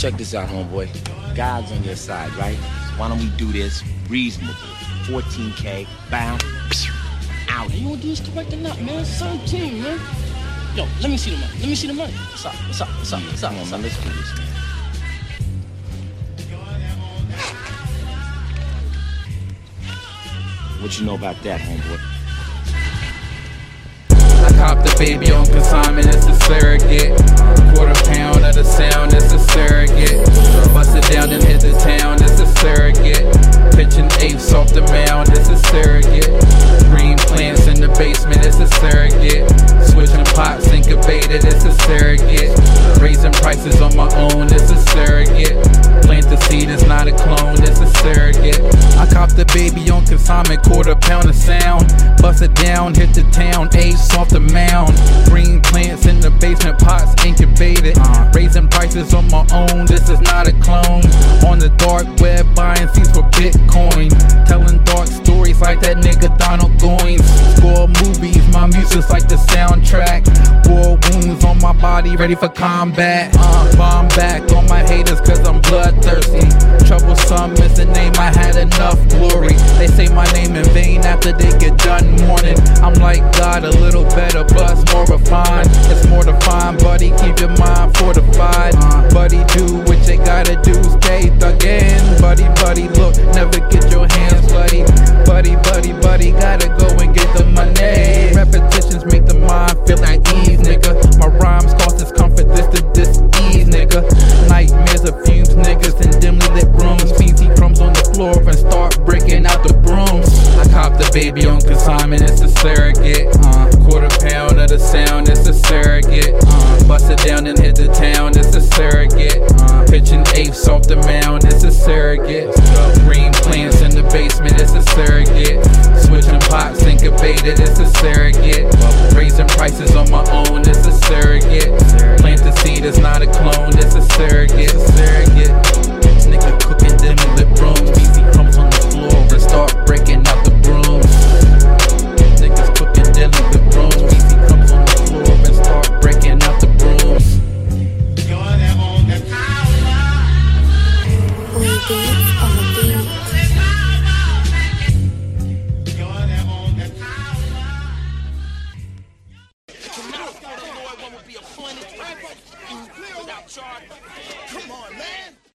check this out, homeboy. God's on your side, right? Why don't we do this reasonable? 14K, bound, out. You want to do this correct or not, man? 17, man. Yo, let me see the money. Let me see the money. What's up? What's up? What's up? What's up? Come on, What's up? let's do this, man. What you know about that, homeboy? I cop the baby on consignment, it's a surrogate. Quarter pound of the sound, it's a surrogate. Bust it down and hit the town, it's a surrogate. Pitching apes off the mound, it's a surrogate. Green plants in the basement, it's a surrogate. Switching pots, incubated, it's a surrogate. Raising prices on my own, it's a surrogate. Plant the seed, it's not a clone, it's a surrogate. I cop the baby on consignment, quarter pound of sound. Bust it down, hit the town, apes off the mound. Green plants in the basement, pots incubated. Raising prices on my own, this is not a clone. On the dark web, buying seeds for Bitcoin. Telling dark stories like that nigga Donald Goines. Score movies, my music's like the soundtrack. War wounds on my body, ready for combat. Uh, bomb back on my haters, cause I'm bloodthirsty. Troublesome is the name, I had enough glory. My name in vain after they get done mourning. I'm like God, a little better, but more refined. It's more defined, buddy. Keep your mind fortified. Buddy, do what you gotta do. Stay thuggin'. Buddy, buddy, baby Uncle Simon, it's a surrogate. Uh, quarter pound of the sound, it's a surrogate. Uh, bust it down and hit the town, it's a surrogate. Uh, pitching apes off the mound, it's a surrogate. Green plants in the basement, it's a surrogate. Switching pots, incubated, it's a surrogate. Raising prices on my own, point is. Come on, man.